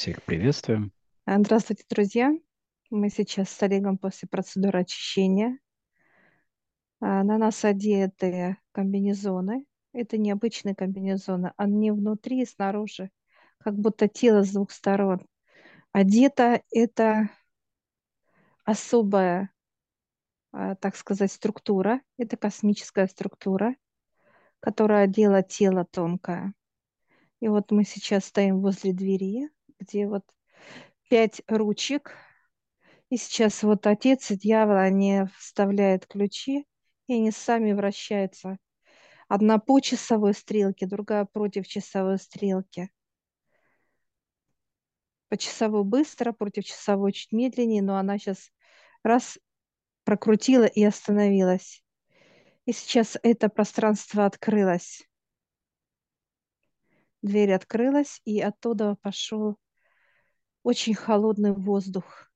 Всех приветствуем. А, Здравствуйте, друзья! Мы сейчас с Олегом после процедуры очищения. А, На нас одеты комбинезоны. Это необычные комбинезоны. Они внутри и снаружи, как будто тело с двух сторон. Одето это особая, а, так сказать, структура. Это космическая структура, которая одела тело тонкое. И вот мы сейчас стоим возле двери, где вот пять ручек. И сейчас вот отец и дьявол, они вставляют ключи, и они сами вращаются. Одна по часовой стрелке, другая против часовой стрелки. По часовой быстро, против часовой чуть медленнее, но она сейчас раз прокрутила и остановилась. И сейчас это пространство открылось. Дверь открылась, и оттуда пошел очень холодный воздух.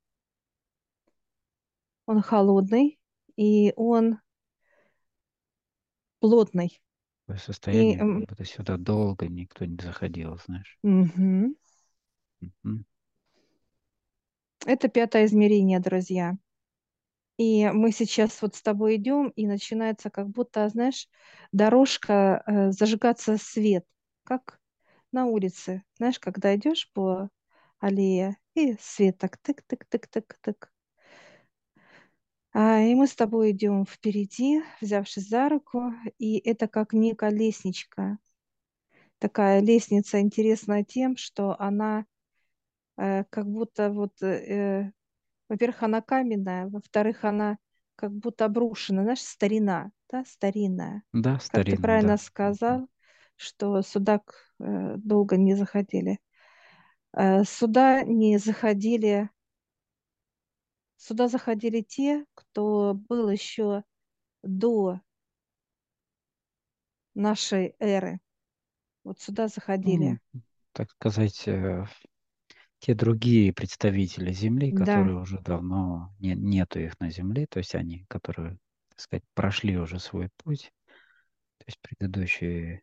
Он холодный, и он плотный. Такое И, состояние, м, как будто сюда долго никто не заходил, знаешь. мгм. Мгм. Это пятое измерение, друзья. И мы сейчас вот с тобой идем, и начинается как будто, знаешь, дорожка, э, зажигаться свет, как на улице. Знаешь, когда идешь по аллее, и свет так тык-тык-тык-тык-тык. А, и мы с тобой идем впереди, взявшись за руку, и это как некая лестничка. Такая лестница интересная тем, что она э, как будто вот, э, во-первых, она каменная, во-вторых, она как будто обрушена, знаешь, старина, да, старинная. Да, Как ты старинная, правильно да. Сказал, что сюда э, долго не заходили. Э, Сюда не заходили, сюда заходили те, кто был еще до нашей эры. Вот сюда заходили. Ну, так сказать, э, те другие представители Земли, Да, которые уже давно не, нету их на Земле, то есть они, которые, так сказать, прошли уже свой путь, то есть предыдущие,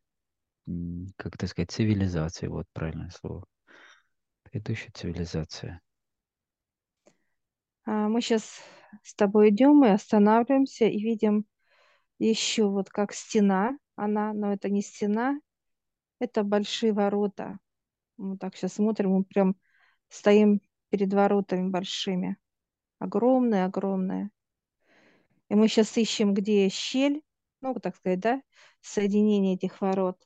как так сказать, цивилизации, вот правильное слово, предыдущая цивилизация. А мы сейчас с тобой идем и останавливаемся и видим еще вот как стена, она, но это не стена, это большие ворота. Мы так сейчас смотрим, мы прям стоим перед воротами большими, огромные, огромные. И мы сейчас ищем, где щель, ну, так сказать, да, соединение этих ворот.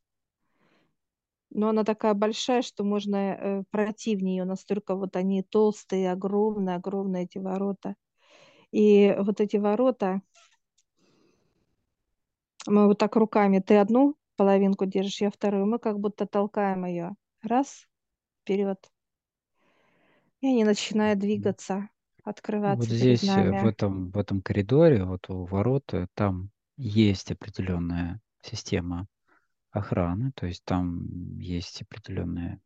Но она такая большая, что можно э, пройти в нее, настолько вот они толстые, огромные, огромные эти ворота. И вот эти ворота, мы вот так руками, ты одну половинку держишь, я вторую, мы как будто толкаем ее. Раз, вперед. И они начинают двигаться, Вот открываться перед здесь, э, в этом, в этом коридоре, вот у ворот, э, там есть определенная система охраны, то есть там есть определенные,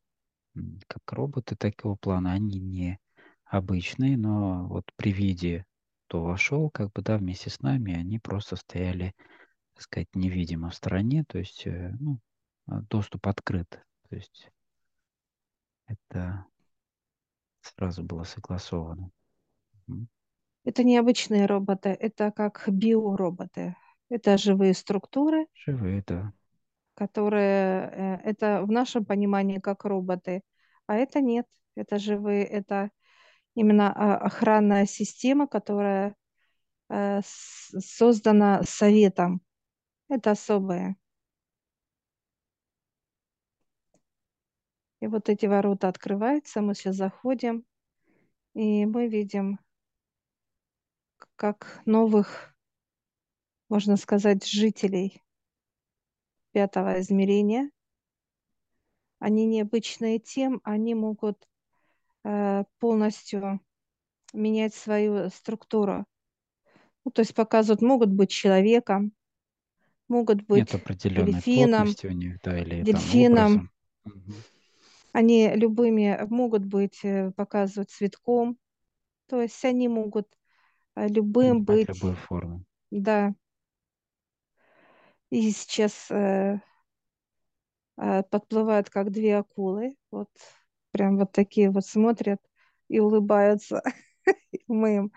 как роботы такого плана, они не обычные, но вот при виде, кто вошел, как бы, да, вместе с нами, они просто стояли, так сказать, невидимо в стороне, то есть, э, ну, а, доступ открыт, то есть это сразу было согласовано. Это не обычные роботы, это как биороботы. Это живые структуры, Живые, да. Которые, э, это в нашем понимании как роботы, а это нет, это живые, это именно а, охранная система, которая э, создана советом. Это особое. И вот эти ворота открываются, мы сейчас заходим, и мы видим, как новых, можно сказать, жителей пятого измерения. Они необычные тем, они могут э, полностью менять свою структуру. Ну, то есть показывают, могут быть человеком, могут быть дельфином, у них, да, или дельфином. Они любыми могут быть, э, показывать цветком. То есть они могут э, любым быть, любую форму. да. И сейчас э, э, подплывают как две акулы. Вот прям вот такие вот смотрят и улыбаются. Мы им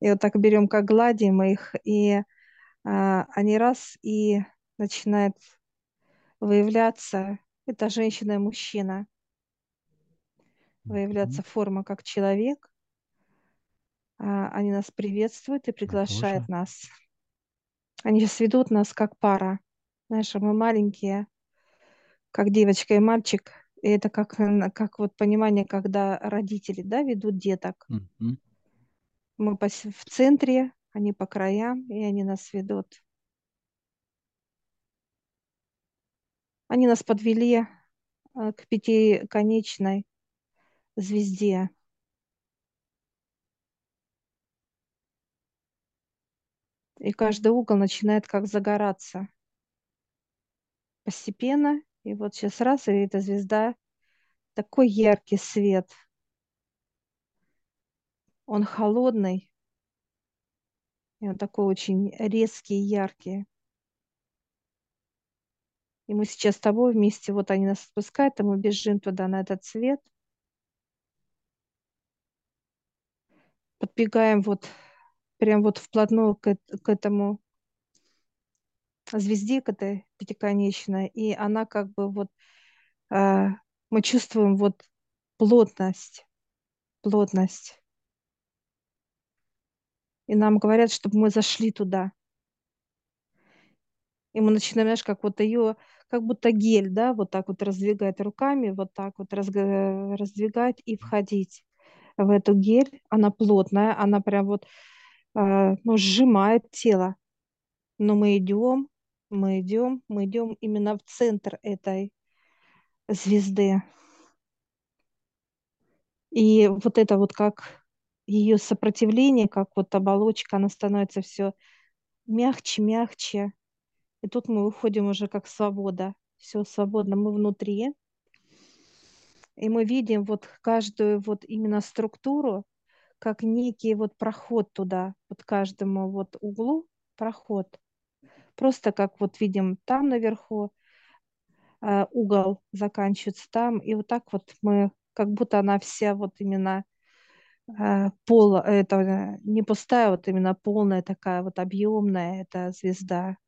и вот так берем, как гладим их, и а, они раз и начинают выявляться. Это женщина и мужчина. Выявляться форма как человек. А, они нас приветствуют и приглашают нас. Они сейчас ведут нас как пара. Знаешь, а мы маленькие, как девочка и мальчик. И это как, как вот понимание, когда родители, да, ведут деток. Мгм. Мы пос- в центре, они по краям, и они нас ведут. Они нас подвели э, к пятиконечной звезде. И каждый угол начинает как загораться постепенно. И вот сейчас раз, и эта звезда, такой яркий свет. Он холодный, и он такой очень резкий и яркий. И мы сейчас с тобой вместе, вот они нас отпускают, а мы бежим туда, на этот свет. Подбегаем вот прям вот вплотную к, к этому звезде, к этой пятиконечной. И она как бы вот, а, мы чувствуем вот плотность, плотность. И нам говорят, чтобы мы зашли туда. И мы начинаем, знаешь, как вот ее, как будто гель, да, вот так вот раздвигать руками, вот так вот разга- раздвигать и входить в эту гель. Она плотная, она прям вот, ну, сжимает тело. Но мы идем, мы идем, мы идем именно в центр этой звезды. И вот это вот как ее сопротивление, как вот оболочка, она становится все мягче, мягче. И тут мы выходим уже как свобода. Все свободно, мы внутри. И мы видим вот каждую вот именно структуру, как некий вот проход туда, вот каждому вот углу проход. Просто как вот видим там наверху э, угол заканчивается там, и вот так вот мы, как будто она вся вот именно э, пол, это э, не пустая, вот именно полная такая вот объемная эта звезда.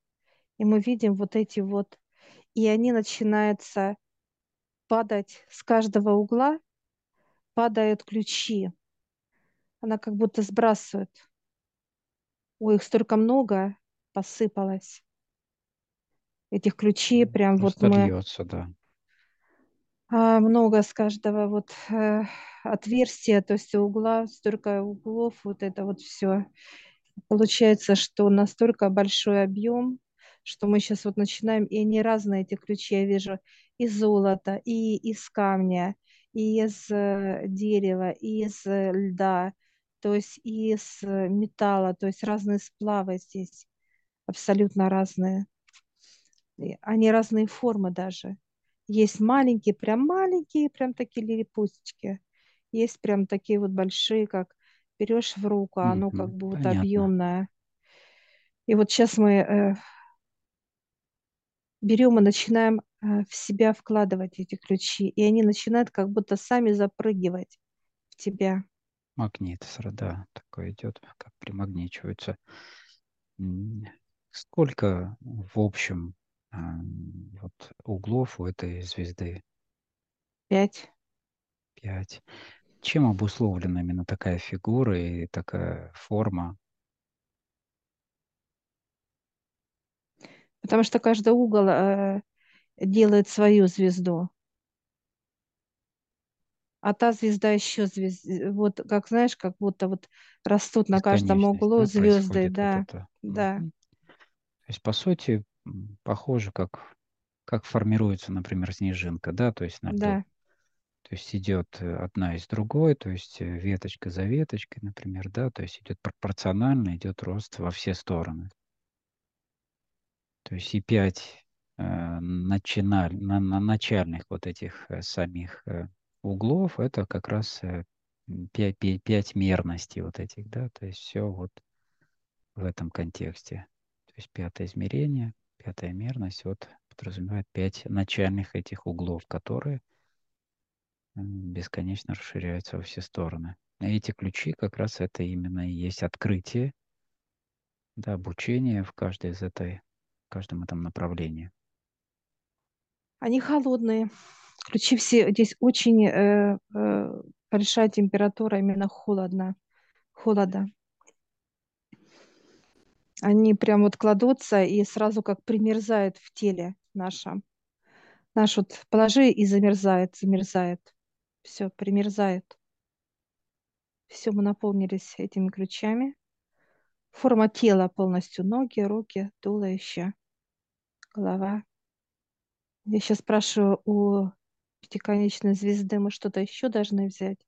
И мы видим вот эти вот, и они начинаются падать с каждого угла, падают ключи. Она как будто сбрасывает. Ой, их столько много посыпалось. Этих ключей прям вот Просто мы льется, да. а, много с каждого вот э, отверстия, то есть угла, столько углов, вот это вот все. Получается, что настолько большой объем, что мы сейчас вот начинаем, и они разные, эти ключи, я вижу, из золота, и из камня, и из э, дерева, и из э, льда, то есть из э, металла, то есть разные сплавы здесь, абсолютно разные. Они разные формы даже. Есть маленькие, прям маленькие, прям такие лилипустики. Есть прям такие вот большие, как берешь в руку, а оно как Мгм. бы вот Понятно. объемное. И вот сейчас мы э, берем и начинаем э, в себя вкладывать эти ключи, и они начинают как будто сами запрыгивать в тебя. Магнит, сра- да, такой идет, как примагничивается. Сколько в общем а, вот углов у этой звезды? Пять. Пять. Чем обусловлена именно такая фигура и такая форма? Потому что каждый угол э, делает свою звезду. А та звезда еще звезд... Вот, как знаешь, как будто вот растут на каждом углу да, звезды, происходит вот да, это. да. То есть, по сути, похоже, как, как формируется, например, снежинка, да, то есть на льду. да. То есть идет э, одна из другой, то есть э, веточка за веточкой, например, да, то есть идет пропорционально, идет рост во все стороны. То есть и пять э, начиналь- на, на начальных вот этих э, самих э, углов, это как раз э, м, пять, пять, пять мерностей вот этих, да, то есть все вот в этом контексте. То есть пятое измерение, пятая мерность вот подразумевает пять начальных этих углов, которые бесконечно расширяются во все стороны. И эти ключи как раз это именно и есть открытие, да, обучение в каждой из этой, в каждом этом направлении. Они холодные. Ключи все, здесь очень э, э, большая температура, именно холодно, холода. Они прям вот кладутся и сразу как примерзают в теле нашем. Наш вот положи и замерзает, замерзает. Все, примерзает. Все, мы наполнились этими ключами. Форма тела полностью. Ноги, руки, туловище, голова. Я сейчас спрашиваю у пятиконечной звезды, мы что-то еще должны взять?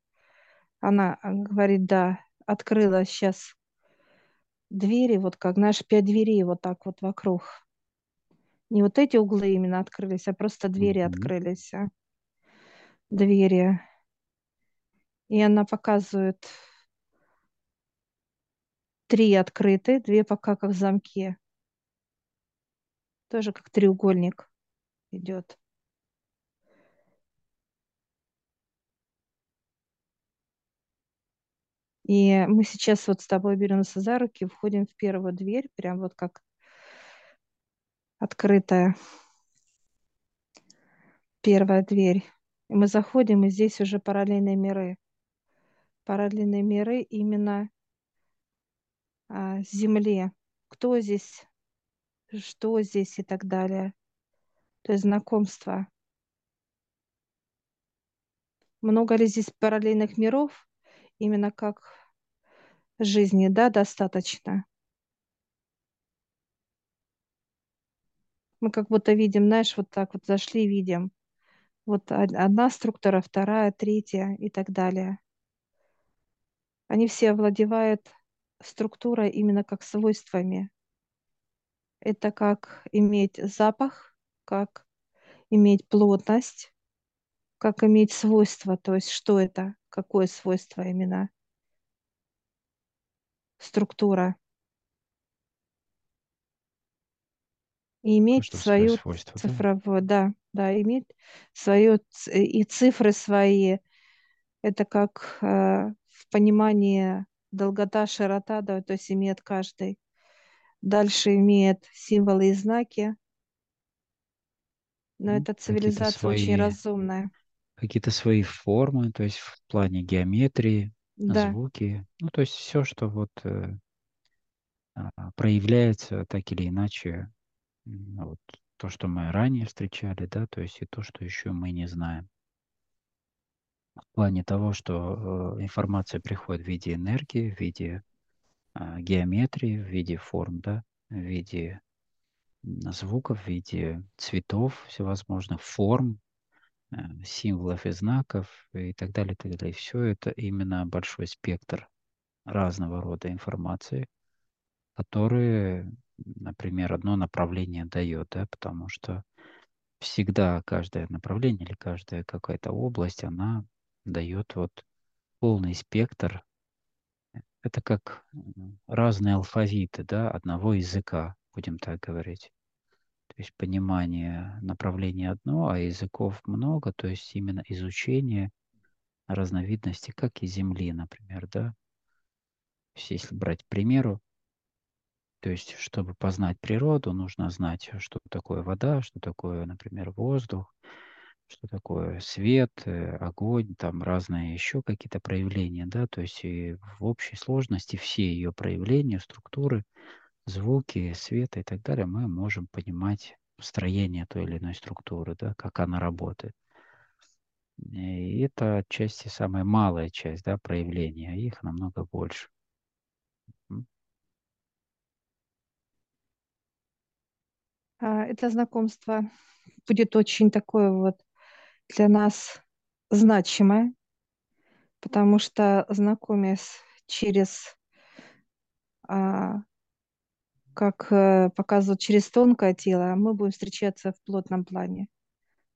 Она а, говорит, да, открыла сейчас двери, вот как, знаешь, пять дверей вот так вот вокруг. Не вот эти углы именно открылись, а просто двери Мгм. открылись. а. Двери. И она показывает три открыты, две пока как в замке. Тоже как треугольник идет. И мы сейчас вот с тобой беремся за руки, входим в первую дверь, прям вот как открытая первая дверь. И мы заходим, и здесь уже параллельные миры. Параллельные миры именно а, Земле. Кто здесь, что здесь и так далее. То есть знакомство. Много ли здесь параллельных миров? Именно как жизни, да, достаточно. Мы как будто видим, знаешь, вот так вот зашли, видим. Вот од- одна структура, вторая, третья и так далее. Они все овладевают структурой именно как свойствами. Это как иметь запах, как иметь плотность, как иметь свойства. То есть что это, какое свойство именно структура. И иметь свое свою свойство, да? цифровую, да, да, иметь свою ц- и цифры свои. Это как э, в понимании долгота, широта, да, то есть имеет каждый. Дальше имеет символы и знаки, но эта цивилизация очень свои, разумная. какие-то свои формы, то есть в плане геометрии, Да, звуки, ну, то есть все, что вот э, а, проявляется так или иначе, вот то, что мы ранее встречали, да, то есть и то, что еще мы не знаем. В плане того, что э, информация приходит в виде энергии, в виде а, геометрии, в виде форм, да, в виде звуков, в виде цветов всевозможных, форм, символов и знаков и так далее, и так далее. Все это именно большой спектр разного рода информации, которые, например, одно направление дает, да, потому что всегда каждое направление или каждая какая-то область, она дает вот полный спектр. Это как разные алфавиты, да, одного языка, будем так говорить. То есть понимание направления одно, а языков много, то есть именно изучение разновидностей, как и Земли, например, да. То есть если брать примеру, то есть чтобы познать природу, нужно знать, что такое вода, что такое, например, воздух, что такое свет, э, огонь, там разные еще какие-то проявления, да, то есть и в общей сложности все ее проявления, структуры, звуки, света и так далее мы можем понимать строение той или иной структуры, да, как она работает. И это отчасти самая малая часть, да, проявления, а их намного больше. А, это знакомство будет очень такое вот для нас значимое, потому что знакомясь через, а, как э, показывают, через тонкое тело, мы будем встречаться в плотном плане.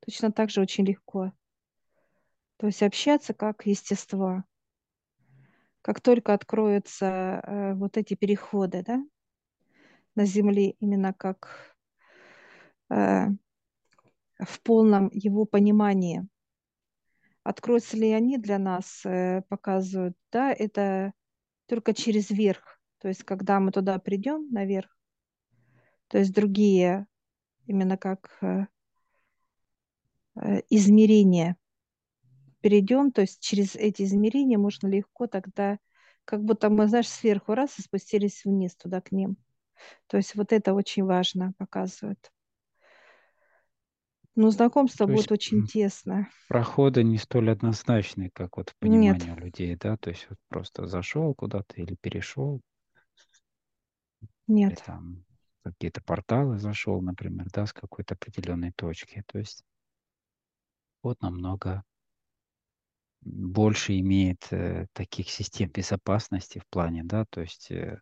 Точно так же очень легко. То есть общаться как естество. Как только откроются э, вот эти переходы, да, на Земле, именно как э, в полном его понимании, откроются ли они для нас, показывают, да, это только через верх. То есть, когда мы туда придем, наверх, то есть другие, именно как э, э, измерения перейдем, то есть через эти измерения можно легко тогда, как будто мы, знаешь, сверху раз и спустились вниз туда к ним. То есть вот это очень важно показывает. Но знакомство То будет очень тесно. проходы не столь однозначные, как вот в Нет, понимании людей, да, то есть вот просто зашел куда-то или перешел, нет. там какие-то порталы зашел, например, да, с какой-то определенной точки. То есть вот намного больше имеет э, таких систем безопасности в плане, да, то есть э,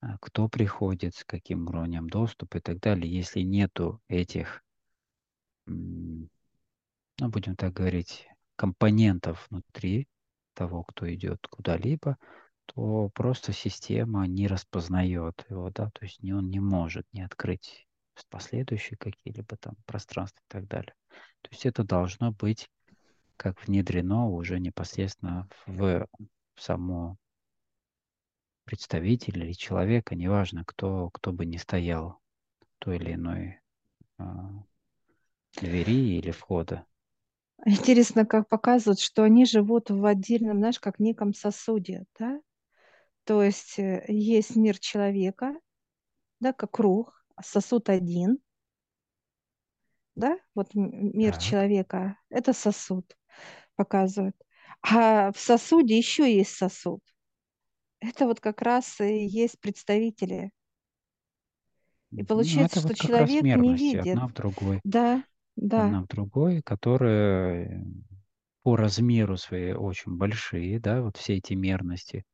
а, кто приходит, с каким уровнем доступа и так далее. Если нету этих, ну, будем так говорить, компонентов внутри того, кто идет куда-либо, то просто система не распознает его, да, то есть не, он не может не открыть последующие какие-либо там пространства и так далее. То есть это должно быть как внедрено уже непосредственно в само представителя или человека, неважно, кто, кто бы ни стоял в той или иной а, двери или входа. Интересно, как показывают, что они живут в отдельном, знаешь, как неком сосуде, да? То есть э, есть мир человека, да, как круг, сосуд один, да, вот мир Так. человека, это сосуд показывает. А в сосуде еще есть сосуд. Это вот как раз и есть представители. И Ну, получается, это что вот человек не видит. одна в другой, Да, да. одна в другой, которые по размеру своей очень большие, да, вот все эти мерности,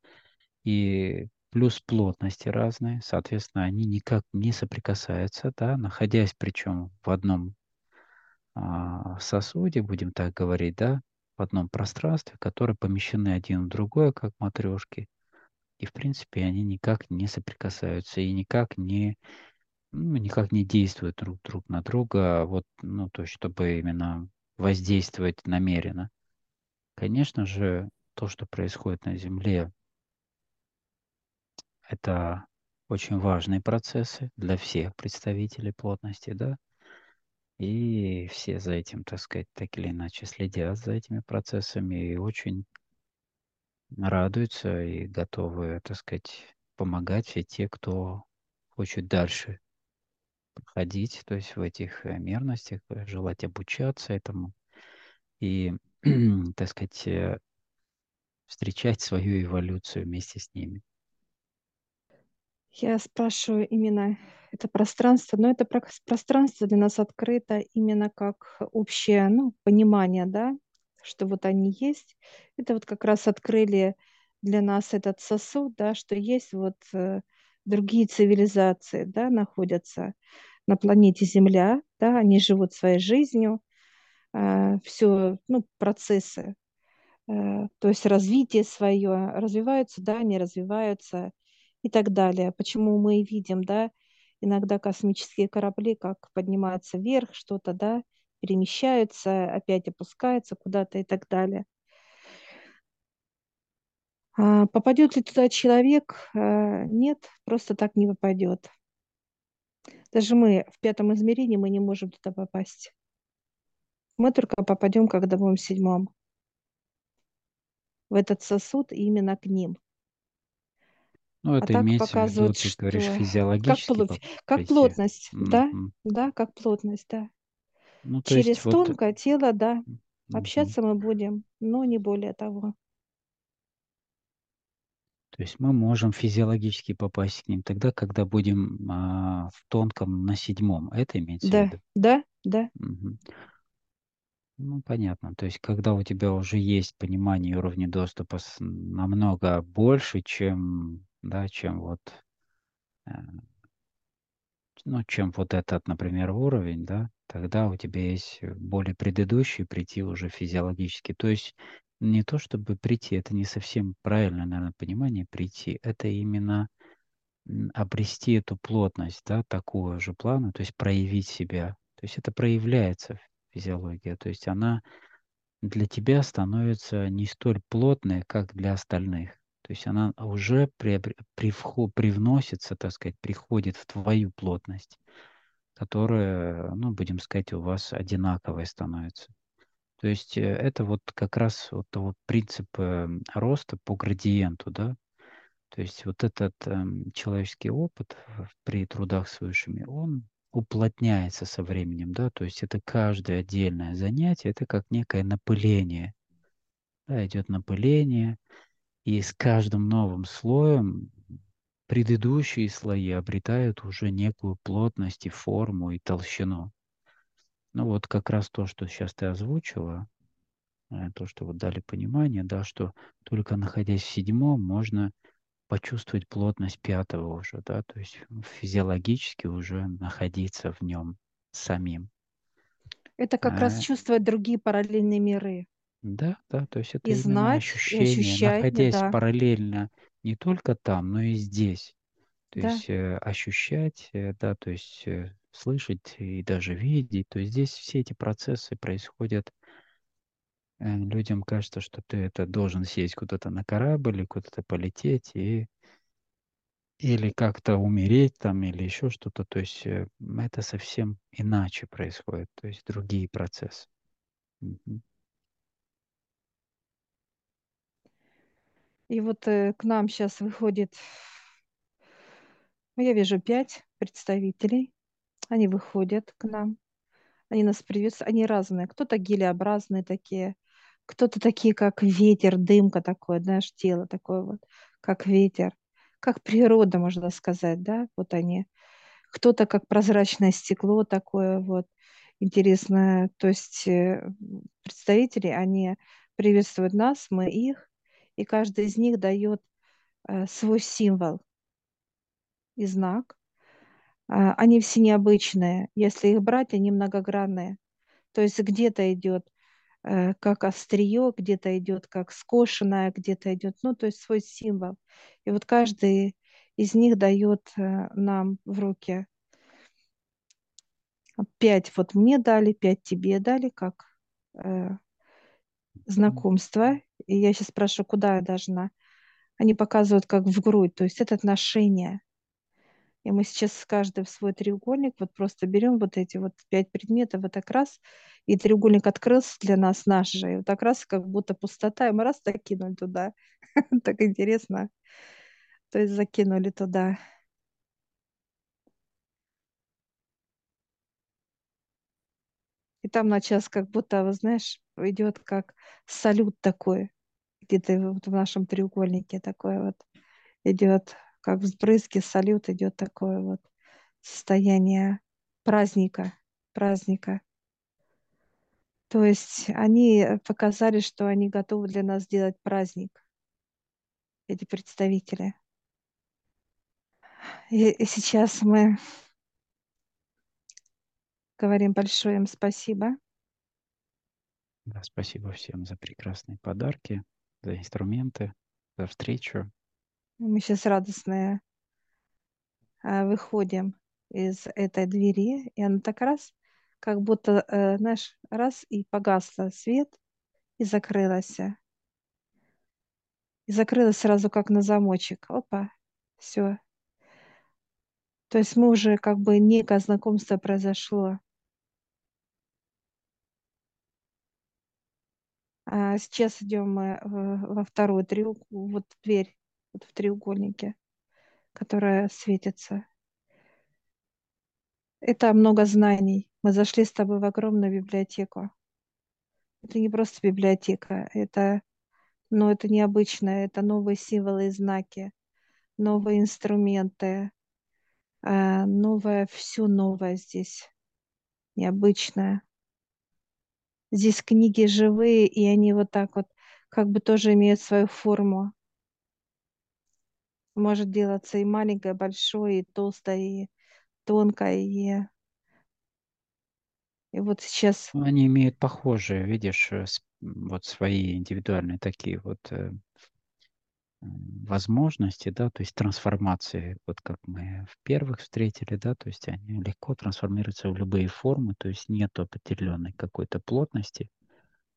и плюс плотности разные, соответственно, они никак не соприкасаются, да, находясь причем в одном а, сосуде, будем так говорить, да, в одном пространстве, которые помещены один в другое, как матрешки, и, в принципе, они никак не соприкасаются и никак не, ну, никак не действуют друг, друг на друга, вот, ну, то есть, чтобы именно воздействовать намеренно. Конечно же, то, что происходит на Земле, это очень важные процессы для всех представителей плотности, да, и все за этим, так сказать, так или иначе следят за этими процессами и очень радуются и готовы, так сказать, помогать все те, кто хочет дальше проходить, то есть в этих э, мерностях, э, желать обучаться этому и, так сказать, э, встречать свою эволюцию вместе с ними. Я спрашиваю именно это пространство, но это про- пространство для нас открыто именно как общее ну, понимание, да, что вот они есть. Это вот как раз открыли для нас этот сосуд, да, что есть вот э, другие цивилизации, да, находятся на планете Земля, да, они живут своей жизнью, все, ну, процессы, э, то есть развитие свое, развиваются, да, они развиваются и так далее. Почему мы видим, да, иногда космические корабли как поднимаются вверх, что-то, да, перемещаются, опять опускаются куда-то и так далее. А попадет ли туда человек? А, Нет, просто так не попадет. Даже мы в пятом измерении мы не можем туда попасть. Мы только попадем, когда будем в седьмом. В этот сосуд именно к ним. Ну, А это так имеется в виду, показывают, ты говоришь, что как, физиологически пло- по- как плотность, да, Мгм. да, как плотность, да. Ну, то есть Через вот тонкое тело, да, мгм. общаться мы будем, но не более того. То есть мы можем физиологически попасть к ним тогда, когда будем а, в тонком на седьмом. Это имеется в Да, виду? да, да. Мгм. Ну, понятно. То есть, когда у тебя уже есть понимание и уровни доступа намного больше, чем, да, чем вот, э, ну, чем вот этот, например, уровень, да, тогда у тебя есть э, более предыдущий прийти уже физиологически. То есть не то, чтобы прийти, это не совсем правильное, наверное, понимание прийти. Это именно обрести эту плотность, да, такого же плана, то есть проявить себя. То есть это проявляется в физиологии. То есть она для тебя становится не столь плотной, как для остальных. То есть она уже приобр- привхо- привносится, так сказать, приходит в твою плотность, которая, ну, будем сказать, у вас одинаковая становится. То есть э, это вот как раз вот вот принцип э, роста по градиенту, да. То есть вот этот эм, человеческий опыт при трудах с высшими, он уплотняется со временем, да, то есть это каждое отдельное занятие, это как некое напыление, да, идет напыление, и с каждым новым слоем предыдущие слои обретают уже некую плотность и форму и толщину. Ну вот как раз то, что сейчас ты озвучила, э, то, что вот дали понимание, да, что только находясь в седьмом можно почувствовать плотность пятого уже, да, то есть физиологически уже находиться в нем самим. Это как раз А, чувствовать другие параллельные миры. Да, да, то есть это И именно знать, и ощущение, ощущать, находясь да, параллельно не только там, но и здесь. То да. есть э, ощущать, э, да, то есть э, слышать и даже видеть. То есть здесь все эти процессы происходят. Э, людям кажется, что ты это должен сесть куда-то на корабль куда-то полететь и или как-то умереть там или еще что-то. То есть э, это совсем иначе происходит. То есть другие процессы. Мгм. И вот э, к нам сейчас выходит, ну, я вижу пять представителей. Они выходят к нам, они нас приветствуют, они разные. Кто-то гелеобразные такие, кто-то такие, как ветер, дымка такое, знаешь, тело такое вот, как ветер, как природа, можно сказать, да, вот они. Кто-то как прозрачное стекло такое вот интересное. То есть э, представители, они приветствуют нас, мы их, и каждый из них дает э, свой символ и знак. А, Они все необычные. Если их брать, они многогранные. То есть где-то идет э, как острие, где-то идет как скошенное, где-то идет, ну, то есть свой символ. И вот каждый из них дает э, нам в руки пять вот мне дали, пять тебе дали, как знакомство. И я сейчас спрашиваю, куда я должна. Они показывают как в грудь, то есть это отношение. И мы сейчас каждый в свой треугольник вот просто берем вот эти вот пять предметов, вот так раз, и треугольник открылся для нас наш же. И вот так раз как будто пустота, и мы раз закинули туда. Так интересно. То есть закинули туда. И там на час как будто, знаешь, идет как салют такой, где-то вот в нашем треугольнике такой вот идет, как взбрызги, салют идет такое вот состояние праздника, праздника. То есть они э, показали, что они готовы для нас сделать праздник, эти представители. И, и сейчас мы говорим большое им спасибо. Да, спасибо всем за прекрасные подарки, за инструменты, за встречу. Мы сейчас радостные а, выходим из этой двери, и она так раз, как будто, э, знаешь, раз и погасла свет, и закрылась. И закрылась сразу как на замочек. Опа, все. То есть мы уже как бы некое знакомство произошло. Сейчас идем мы в- во вторую треуг... вот дверь вот в треугольнике, которая светится. Это много знаний. Мы зашли с тобой в огромную библиотеку. Это не просто библиотека, это, ну, это необычное, это новые символы и знаки, новые инструменты, а, новое, все новое здесь, необычное. Здесь книги живые, и они вот так вот как бы тоже имеют свою форму. Может делаться и маленькое, и большое, и толстое, и тонкое. И, и вот сейчас, Они имеют похожие, видишь, э, вот свои индивидуальные такие вот э, возможности, да, то есть трансформации, вот как мы в первых встретили, да, то есть они легко трансформируются в любые формы, то есть нет определенной какой-то плотности,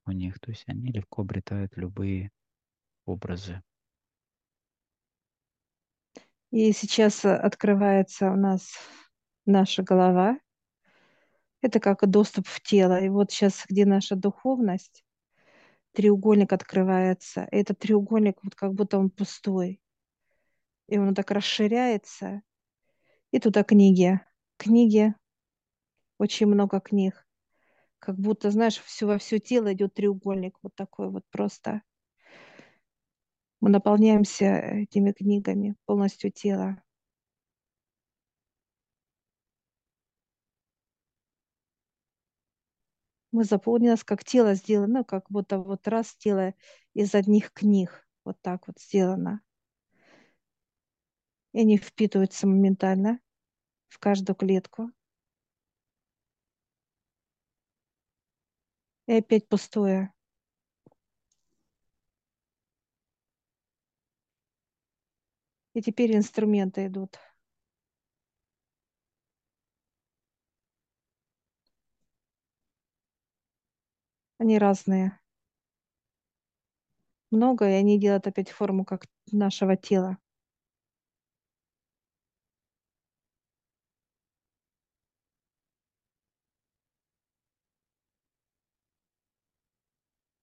у них, то есть они легко обретают любые образы. И сейчас э, открывается у нас наша голова. Это как доступ в тело. И вот сейчас, где наша духовность, треугольник открывается. И этот треугольник, вот как будто он пустой. И он так расширяется. И туда книги. Книги, очень много книг. Как будто, знаешь, все во все тело идет треугольник. Вот такой вот просто. Мы наполняемся этими книгами, полностью тело. Мы заполнилось, как тело сделано, как будто вот раз тело из одних книг. Вот так вот сделано. И они впитываются моментально в каждую клетку. И опять пустое. И теперь инструменты идут. Они разные. Много, и они делают опять форму как нашего тела.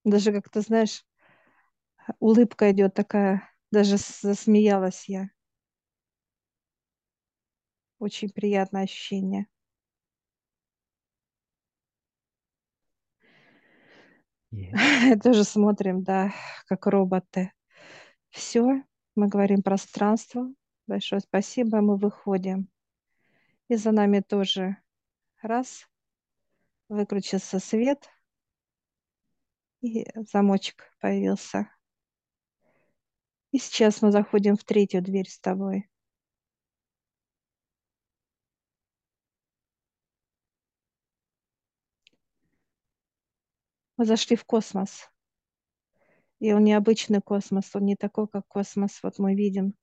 Даже как ты знаешь, улыбка идет такая, даже засмеялась я. Очень приятное ощущение. Есть. Тоже смотрим, да, как роботы. Все, мы говорим пространство. Большое спасибо, мы выходим. И за нами тоже раз, выключился свет, и замочек появился. И сейчас мы заходим в третью дверь с тобой. Мы зашли в космос. И он необычный космос, он не такой, как космос, вот мы видим,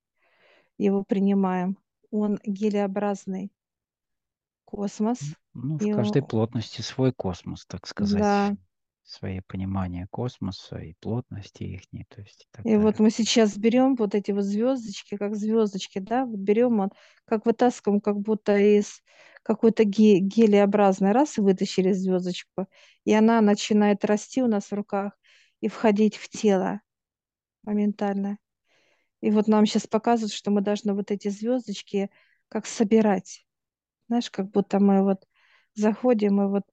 его принимаем. Он гелеобразный космос. Ну, в И каждой он- плотности свой космос, так сказать. Да. Свои понимания космоса и плотности их, то есть и И вот далее. мы сейчас берем вот эти вот звездочки, как звездочки, да, вот берем вот, как вытаскиваем, как будто из какой-то ге- гелеобразной раз вытащили звездочку, и она начинает расти у нас в руках и входить в тело моментально. И вот нам сейчас показывают, что мы должны вот эти звездочки как собирать. Знаешь, как будто мы вот заходим и вот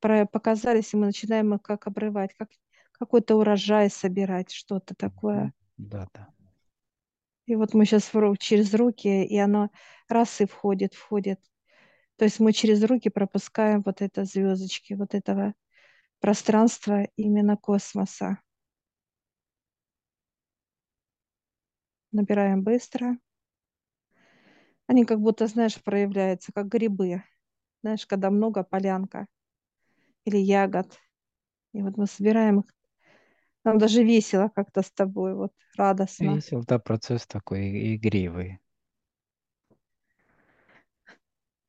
показались, и мы начинаем их как обрывать, как какой-то урожай собирать, что-то такое. Да, да. И вот мы сейчас через руки, и оно раз и входит, входит. То есть мы через руки пропускаем вот это звездочки, вот этого пространства именно космоса. Набираем быстро. Они как будто, знаешь, проявляются, как грибы. Знаешь, когда много полянка или ягод. И вот мы собираем их. Нам даже весело как-то с тобой, вот радостно. Весел, да, процесс такой игривый.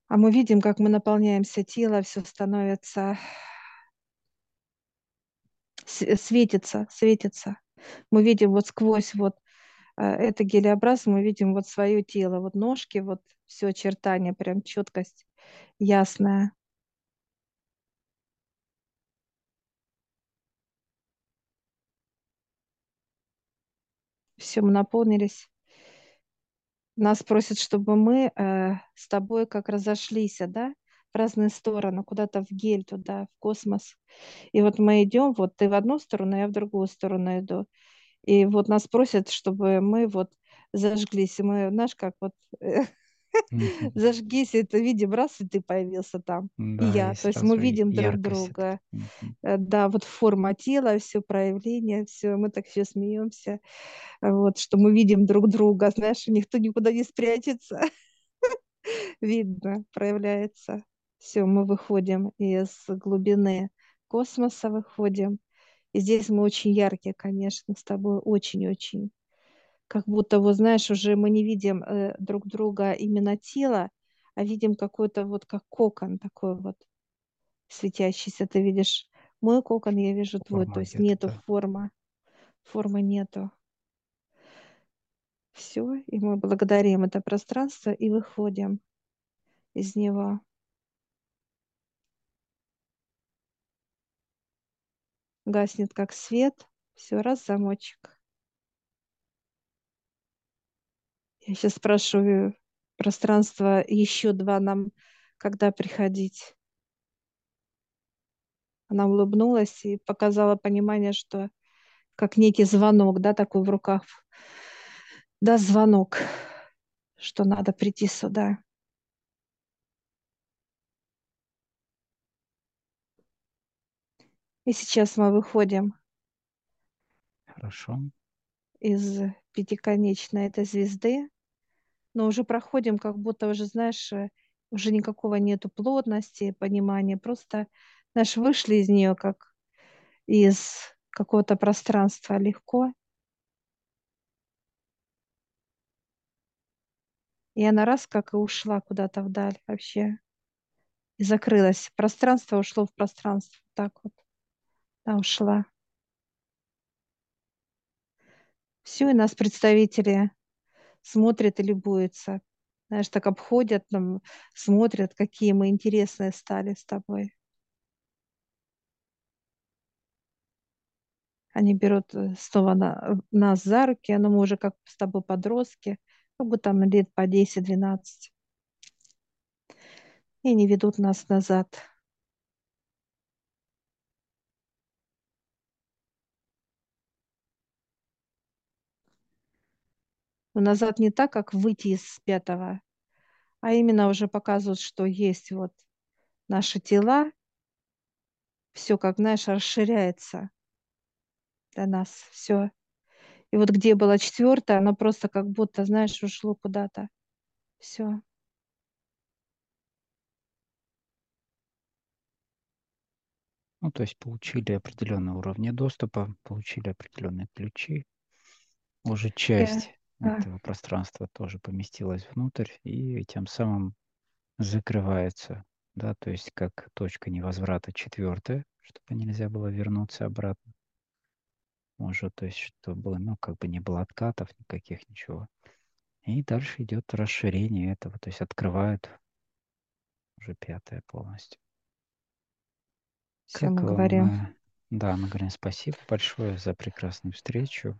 А мы видим, как мы наполняемся тело, все становится светится, светится. Мы видим вот сквозь вот э, это гелеобраз, мы видим вот свое тело, вот ножки, вот все очертания, прям четкость ясная. Все, мы наполнились. Нас просят, чтобы мы э, с тобой как разошлись, да, в разные стороны, куда-то в гель туда, в космос. И вот мы идем, вот ты в одну сторону, я в другую сторону иду. И вот нас просят, чтобы мы вот зажглись. И мы, знаешь, как вот Мгм. зажгись, это видим, раз, и ты появился там, и Да, я. и То есть мы сразу и- видим друг яркость эта. друга. Мгм. Э, Да, вот форма тела, все проявление, все, мы так все смеемся, вот, что мы видим друг друга, знаешь, никто никуда не спрячется, видно, проявляется. Все, мы выходим из глубины космоса, выходим. И здесь мы очень яркие, конечно, с тобой очень-очень. Как будто, вот знаешь, уже мы не видим э, друг друга именно тело, а видим какой-то вот как кокон такой вот светящийся. Ты видишь Мой кокон я вижу твой, то Форма есть где-то, нету да. формы. Формы нету. Все, и мы благодарим это пространство и выходим из него. Гаснет как свет. Все, раз замочек. Я сейчас спрашиваю пространство еще два нам, когда приходить. Она улыбнулась и показала понимание, что как некий звонок, да, такой в руках. Да, звонок, что надо прийти сюда. И сейчас мы выходим Хорошо. Из пятиконечной этой звезды, но уже проходим, как будто уже, знаешь, э, уже никакого нету плотности, понимания, просто, знаешь, вышли из нее как из какого-то пространства легко. И она раз как и ушла куда-то вдаль вообще. И закрылась. Пространство ушло в пространство. Так вот. Она ушла. Все, и нас представители смотрят и любуются. Знаешь, так обходят нам, смотрят, какие мы интересные стали с тобой. Они берут э, снова на, нас за руки, но мы уже как с тобой подростки, как бы там лет по 10-12. И они ведут нас назад. Назад не так, как выйти из пятого, а именно уже показывают, что есть вот наши тела, все, как знаешь, расширяется для нас, все. И вот где была четвертая, она просто как будто, знаешь, ушло куда-то. Все. Ну, то есть получили определенные уровни доступа, получили определенные ключи. Уже Я, часть этого пространства тоже поместилась внутрь и тем самым закрывается, да, то есть как точка невозврата четвертая, чтобы нельзя было вернуться обратно. Может, то есть чтобы, ну, как бы не было откатов никаких, ничего. И дальше идет расширение этого, то есть открывают уже пятое полностью. все мы говорим. мы... Да, мы говорим спасибо большое за прекрасную встречу.